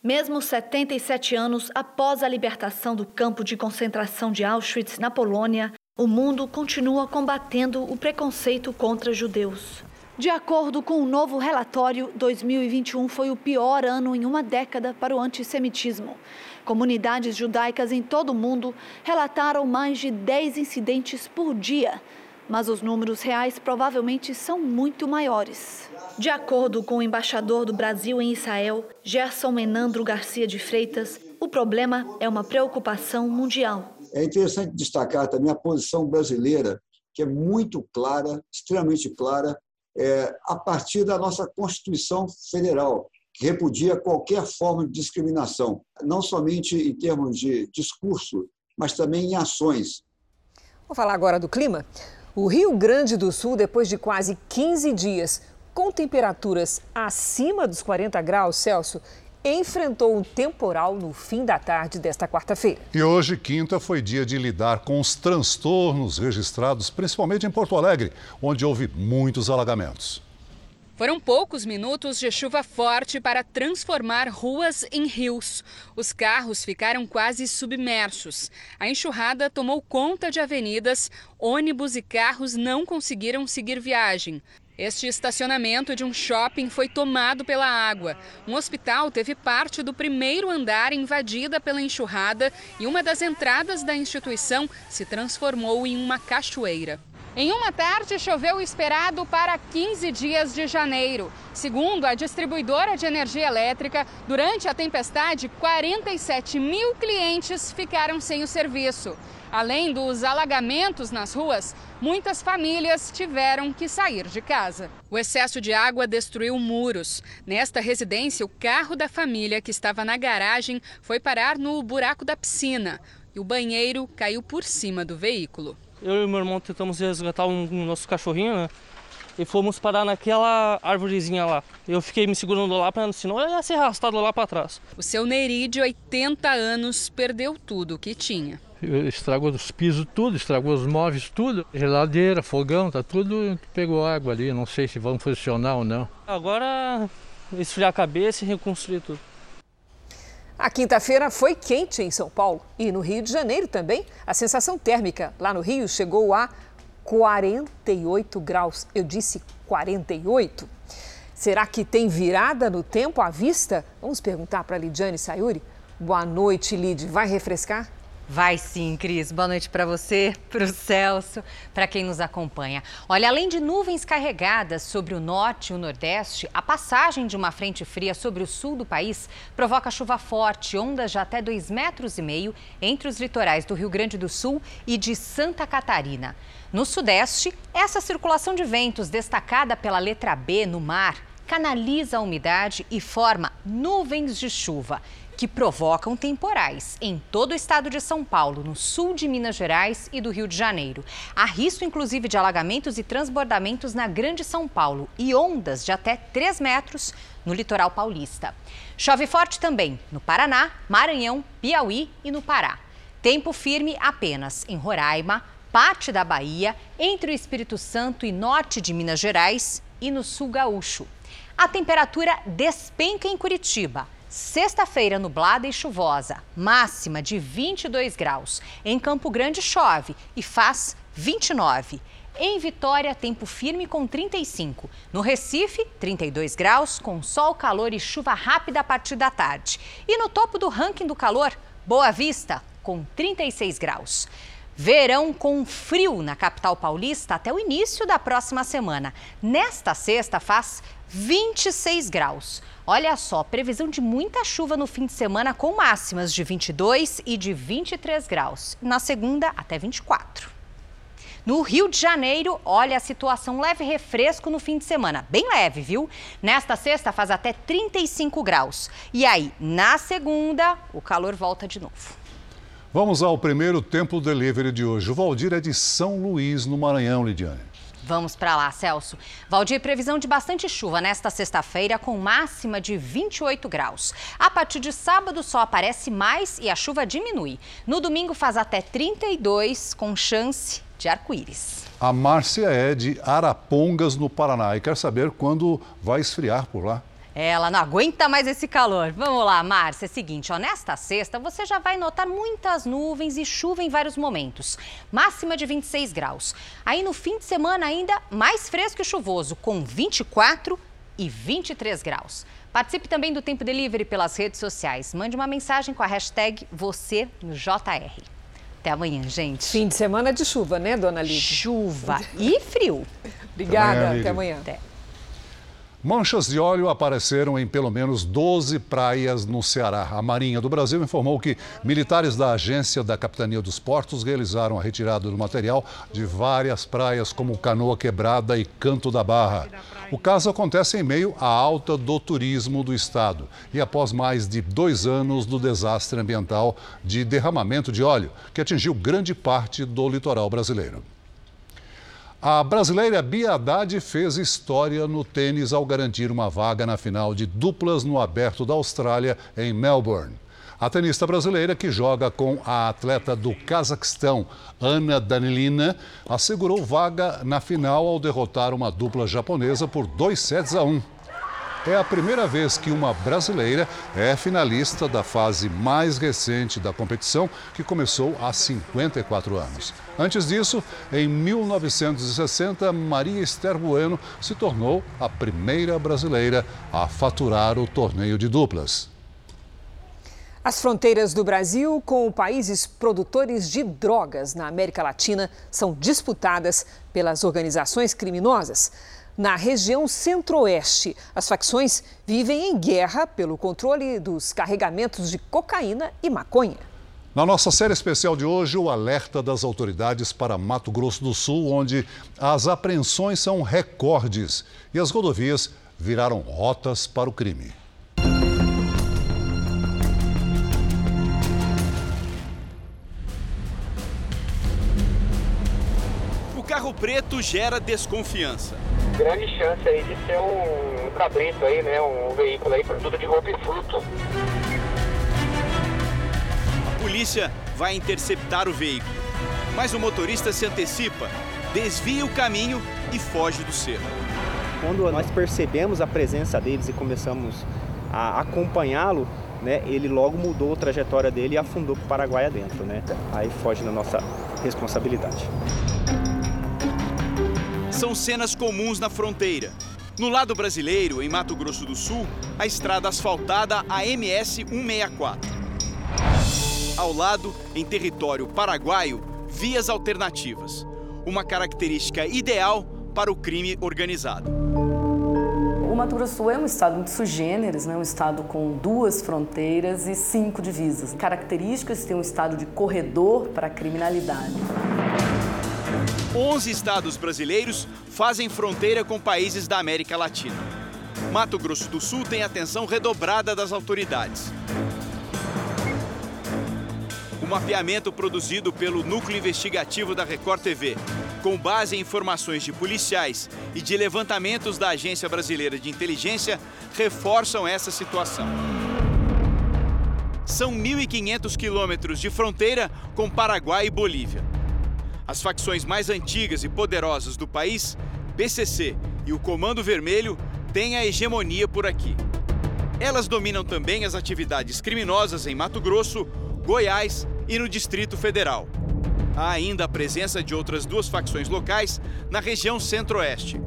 Mesmo 77 anos após a libertação do campo de concentração de Auschwitz, na Polônia, o mundo continua combatendo o preconceito contra judeus. De acordo com o um novo relatório, 2021 foi o pior ano em uma década para o antissemitismo. Comunidades judaicas em todo o mundo relataram mais de 10 incidentes por dia, mas os números reais provavelmente são muito maiores. De acordo com o embaixador do Brasil em Israel, Gerson Menandro Garcia de Freitas, o problema é uma preocupação mundial. É interessante destacar também a posição brasileira, que é muito clara, extremamente clara, é, a partir da nossa Constituição Federal, que repudia qualquer forma de discriminação, não somente em termos de discurso, mas também em ações. Vou falar agora do clima. O Rio Grande do Sul, depois de quase 15 dias com temperaturas acima dos 40 graus Celsius, enfrentou um temporal no fim da tarde desta quarta-feira. E hoje, quinta, foi dia de lidar com os transtornos registrados, principalmente em Porto Alegre, onde houve muitos alagamentos. Foram poucos minutos de chuva forte para transformar ruas em rios. Os carros ficaram quase submersos. A enxurrada tomou conta de avenidas, ônibus e carros não conseguiram seguir viagem. Este estacionamento de um shopping foi tomado pela água. Um hospital teve parte do primeiro andar invadida pela enxurrada e uma das entradas da instituição se transformou em uma cachoeira. Em uma tarde, choveu o esperado para 15 dias de janeiro. Segundo a distribuidora de energia elétrica, durante a tempestade, 47 mil clientes ficaram sem o serviço. Além dos alagamentos nas ruas, muitas famílias tiveram que sair de casa. O excesso de água destruiu muros. Nesta residência, o carro da família que estava na garagem foi parar no buraco da piscina e o banheiro caiu por cima do veículo eu e meu irmão tentamos resgatar o um, um nosso cachorrinho, né? E fomos parar naquela árvorezinha lá. Eu fiquei me segurando lá, para senão eu ia ser arrastado lá para trás. O seu Neiri, de 80 anos, perdeu tudo o que tinha. Estragou os pisos tudo, estragou os móveis tudo. Geladeira, fogão, tá tudo pegou água ali. Não sei se vão funcionar ou não. Agora esfriar a cabeça e reconstruir tudo. A quinta-feira foi quente em São Paulo e no Rio de Janeiro também. A sensação térmica lá no Rio chegou a 48 graus. Eu disse 48. Será que tem virada no tempo à vista? Vamos perguntar para Lidiane Sayuri. Boa noite, Lid. Vai refrescar? Vai sim, Cris. Boa noite para você, para o Celso, para quem nos acompanha. Olha, além de nuvens carregadas sobre o norte e o nordeste, a passagem de uma frente fria sobre o sul do país provoca chuva forte, ondas de até 2,5 metros e meio entre os litorais do Rio Grande do Sul e de Santa Catarina. No sudeste, essa circulação de ventos destacada pela letra B no mar canaliza a umidade e forma nuvens de chuva que provocam temporais em todo o estado de São Paulo, no sul de Minas Gerais e do Rio de Janeiro. Há risco, inclusive, de alagamentos e transbordamentos na Grande São Paulo e ondas de até 3 metros no litoral paulista. Chove forte também no Paraná, Maranhão, Piauí e no Pará. Tempo firme apenas em Roraima, parte da Bahia, entre o Espírito Santo e norte de Minas Gerais e no sul gaúcho. A temperatura despenca em Curitiba Sexta-feira, nublada e chuvosa, máxima de 22 graus. Em Campo Grande, chove e faz 29. Em Vitória, tempo firme com 35. No Recife, 32 graus, com sol, calor e chuva rápida a partir da tarde. E no topo do ranking do calor, Boa Vista, com 36 graus. Verão com frio na capital paulista até o início da próxima semana. Nesta sexta, faz 26 graus. Olha só, previsão de muita chuva no fim de semana com máximas de 22 e de 23 graus. Na segunda, até 24. No Rio de Janeiro, olha a situação leve refresco no fim de semana. Bem leve, viu? Nesta sexta faz até 35 graus. E aí, na segunda, o calor volta de novo. Vamos ao primeiro Tempo Delivery de hoje. O Valdir é de São Luís, no Maranhão, Lidiane. Vamos para lá, Celso. Valdir, previsão de bastante chuva nesta sexta-feira, com máxima de 28 graus. A partir de sábado, só aparece mais e a chuva diminui. No domingo, faz até 32, com chance de arco-íris. A Márcia é de Arapongas, no Paraná, e quer saber quando vai esfriar por lá. Ela não aguenta mais esse calor. Vamos lá, Márcia. É o seguinte, ó, nesta sexta você já vai notar muitas nuvens e chuva em vários momentos. Máxima de 26 graus. Aí no fim de semana ainda mais fresco e chuvoso, com 24 e 23 graus. Participe também do Tempo Delivery pelas redes sociais. Mande uma mensagem com a hashtag você no JR. Até amanhã, gente. Fim de semana de chuva, né, dona Lívia? Chuva e frio. Obrigada. Até amanhã. Até. Manchas de óleo apareceram em pelo menos 12 praias no Ceará. A Marinha do Brasil informou que militares da agência da Capitania dos Portos realizaram a retirada do material de várias praias, como Canoa Quebrada e Canto da Barra. O caso acontece em meio à alta do turismo do estado e após mais de dois anos do desastre ambiental de derramamento de óleo, que atingiu grande parte do litoral brasileiro. A brasileira Bia Haddad fez história no tênis ao garantir uma vaga na final de duplas no Aberto da Austrália, em Melbourne. A tenista brasileira, que joga com a atleta do Cazaquistão, Ana Danilina, assegurou vaga na final ao derrotar uma dupla japonesa por 2 sets a 1. É a primeira vez que uma brasileira é finalista da fase mais recente da competição, que começou há 54 anos. Antes disso, em 1960, Maria Esther Bueno se tornou a primeira brasileira a faturar o torneio de duplas. As fronteiras do Brasil com países produtores de drogas na América Latina são disputadas pelas organizações criminosas. Na região centro-oeste, as facções vivem em guerra pelo controle dos carregamentos de cocaína e maconha. Na nossa série especial de hoje, o alerta das autoridades para Mato Grosso do Sul, onde as apreensões são recordes e as rodovias viraram rotas para o crime. Preto gera desconfiança grande chance aí de ser um cabrito aí, né? Um veículo aí produto de roupa e fruto. A polícia vai interceptar o veículo, mas o motorista se antecipa, desvia o caminho e foge do cerco. Quando nós percebemos a presença deles e começamos a acompanhá-lo, né, ele logo mudou a trajetória dele e afundou para o Paraguai adentro, né? Aí foge da nossa responsabilidade são cenas comuns na fronteira. No lado brasileiro, em Mato Grosso do Sul, a estrada asfaltada a MS 164. Ao lado, em território paraguaio, vias alternativas. Uma característica ideal para o crime organizado. O Mato Grosso do Sul é um estado muito sugêneres, né? um estado com duas fronteiras e cinco divisas. Características de ter um estado de corredor para a criminalidade. 11 estados brasileiros fazem fronteira com países da América Latina. Mato Grosso do Sul tem atenção redobrada das autoridades. O mapeamento produzido pelo Núcleo Investigativo da Record TV, com base em informações de policiais e de levantamentos da Agência Brasileira de Inteligência, reforçam essa situação. São 1.500 quilômetros de fronteira com Paraguai e Bolívia. As facções mais antigas e poderosas do país, PCC e o Comando Vermelho, têm a hegemonia por aqui. Elas dominam também as atividades criminosas em Mato Grosso, Goiás e no Distrito Federal. Há ainda a presença de outras duas facções locais na região centro-oeste.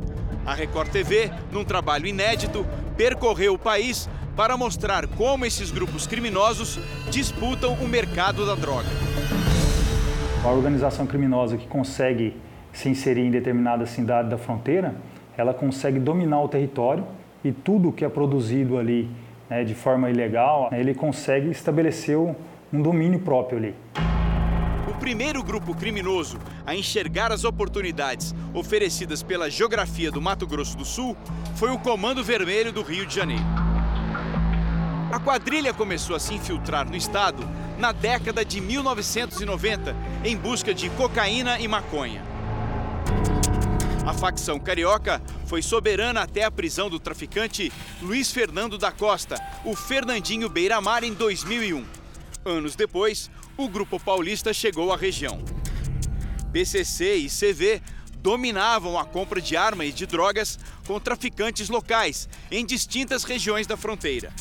A Record TV, num trabalho inédito, percorreu o país para mostrar como esses grupos criminosos disputam o mercado da droga. A organização criminosa que consegue se inserir em determinada cidade da fronteira, ela consegue dominar o território e tudo que é produzido ali né, de forma ilegal, ele consegue estabelecer um domínio próprio ali. O primeiro grupo criminoso a enxergar as oportunidades oferecidas pela geografia do Mato Grosso do Sul foi o Comando Vermelho do Rio de Janeiro. A quadrilha começou a se infiltrar no estado na década de 1990 em busca de cocaína e maconha. A facção carioca foi soberana até a prisão do traficante Luiz Fernando da Costa, o Fernandinho Beiramar, em 2001. Anos depois, o grupo paulista chegou à região. BCC e CV dominavam a compra de armas e de drogas com traficantes locais em distintas regiões da fronteira.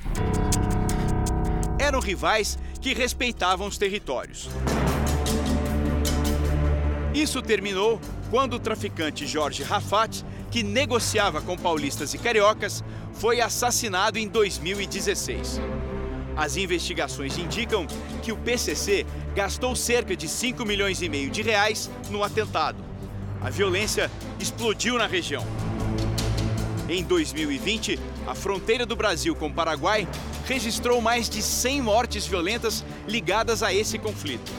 Eram rivais que respeitavam os territórios. Isso terminou quando o traficante Jorge Rafat, que negociava com paulistas e cariocas, foi assassinado em 2016. As investigações indicam que o PCC gastou cerca de 5 milhões e meio de reais no atentado. A violência explodiu na região. Em 2020, a fronteira do Brasil com o Paraguai registrou mais de 100 mortes violentas ligadas a esse conflito.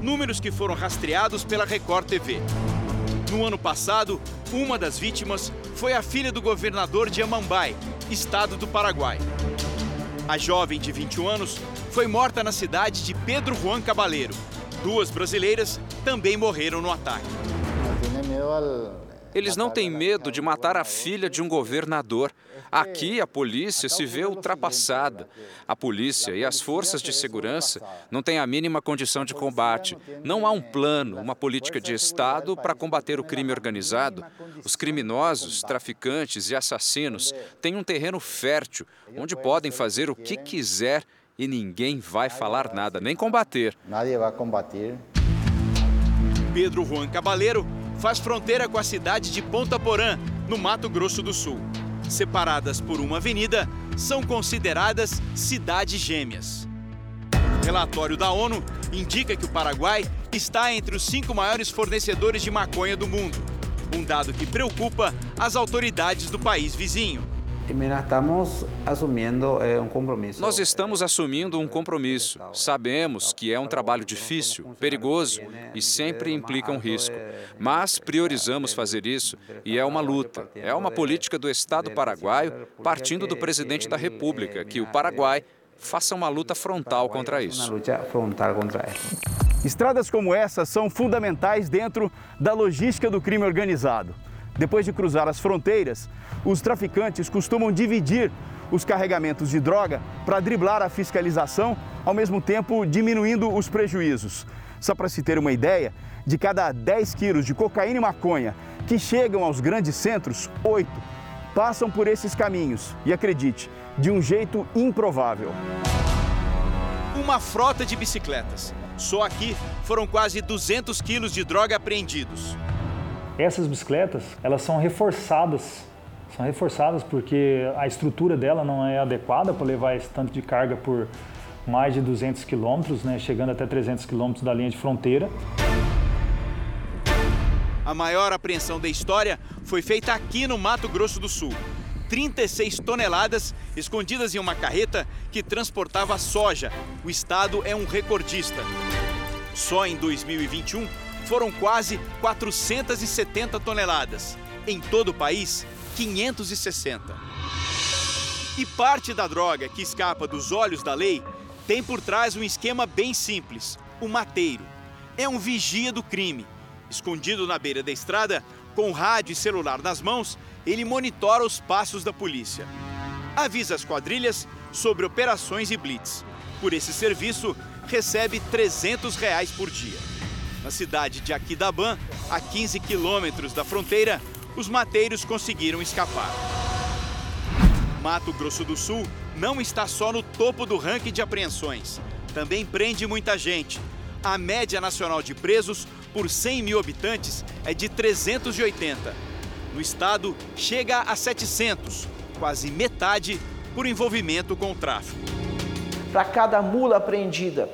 Números que foram rastreados pela Record TV. No ano passado, uma das vítimas foi a filha do governador de Amambai, estado do Paraguai. A jovem de 21 anos foi morta na cidade de Pedro Juan Cabaleiro. Duas brasileiras também morreram no ataque. Eles não têm medo de matar a filha de um governador. Aqui a polícia se vê ultrapassada. A polícia e as forças de segurança não têm a mínima condição de combate. Não há um plano, uma política de Estado para combater o crime organizado. Os criminosos, traficantes e assassinos têm um terreno fértil onde podem fazer o que quiser e ninguém vai falar nada, nem combater. Nadie vai combater. Pedro Juan Cabaleiro faz fronteira com a cidade de Ponta Porã, no Mato Grosso do Sul. Separadas por uma avenida, são consideradas cidades gêmeas. Relatório da ONU indica que o Paraguai está entre os cinco maiores fornecedores de maconha do mundo, um dado que preocupa as autoridades do país vizinho. Estamos assumindo um compromisso. Nós estamos assumindo um compromisso. Sabemos que é um trabalho difícil, perigoso e sempre implica um risco. Mas priorizamos fazer isso e é uma luta. É uma política do Estado paraguaio, partindo do presidente da República, que o Paraguai faça uma luta frontal contra isso. Uma luta frontal contra isso. Estradas como essa são fundamentais dentro da logística do crime organizado. Depois de cruzar as fronteiras, os traficantes costumam dividir os carregamentos de droga para driblar a fiscalização, ao mesmo tempo diminuindo os prejuízos. Só para se ter uma ideia, de cada 10 quilos de cocaína e maconha que chegam aos grandes centros, 8 passam por esses caminhos. E acredite, de um jeito improvável. Uma frota de bicicletas. Só aqui foram quase 200 quilos de droga apreendidos. Essas bicicletas, elas são reforçadas, são reforçadas porque a estrutura dela não é adequada para levar esse tanto de carga por mais de 200 quilômetros, né, chegando até 300 quilômetros da linha de fronteira. A maior apreensão da história foi feita aqui no Mato Grosso do Sul. 36 toneladas escondidas em uma carreta que transportava soja. O estado é um recordista. Só em 2021 foram quase 470 toneladas. Em todo o país, 560. E parte da droga que escapa dos olhos da lei tem por trás um esquema bem simples: o mateiro. É um vigia do crime. Escondido na beira da estrada, com rádio e celular nas mãos, ele monitora os passos da polícia. Avisa as quadrilhas sobre operações e blitz. Por esse serviço, recebe 300 reais por dia. Na cidade de Aquidabã, a 15 quilômetros da fronteira, os mateiros conseguiram escapar. Mato Grosso do Sul não está só no topo do ranking de apreensões. Também prende muita gente. A média nacional de presos por 100 mil habitantes é de 380. No estado, chega a 700, quase metade por envolvimento com o tráfico. Para cada mula apreendida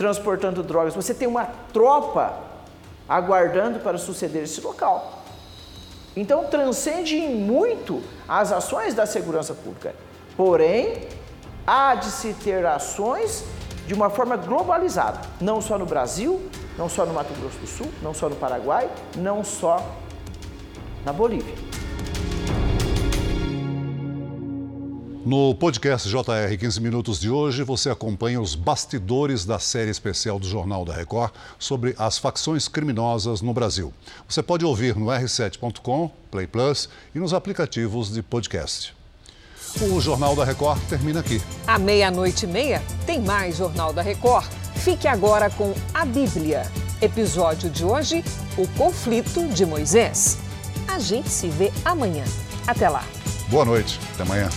transportando drogas, você tem uma tropa aguardando para suceder esse local. Então, transcende em muito as ações da segurança pública. Porém, há de se ter ações de uma forma globalizada, não só no Brasil, não só no Mato Grosso do Sul, não só no Paraguai, não só na Bolívia. No podcast JR 15 Minutos de hoje, você acompanha os bastidores da série especial do Jornal da Record sobre as facções criminosas no Brasil. Você pode ouvir no r7.com, Play Plus e nos aplicativos de podcast. O Jornal da Record termina aqui. À meia-noite e meia, tem mais Jornal da Record. Fique agora com a Bíblia. Episódio de hoje: O conflito de Moisés. A gente se vê amanhã. Até lá. Boa noite. Até amanhã.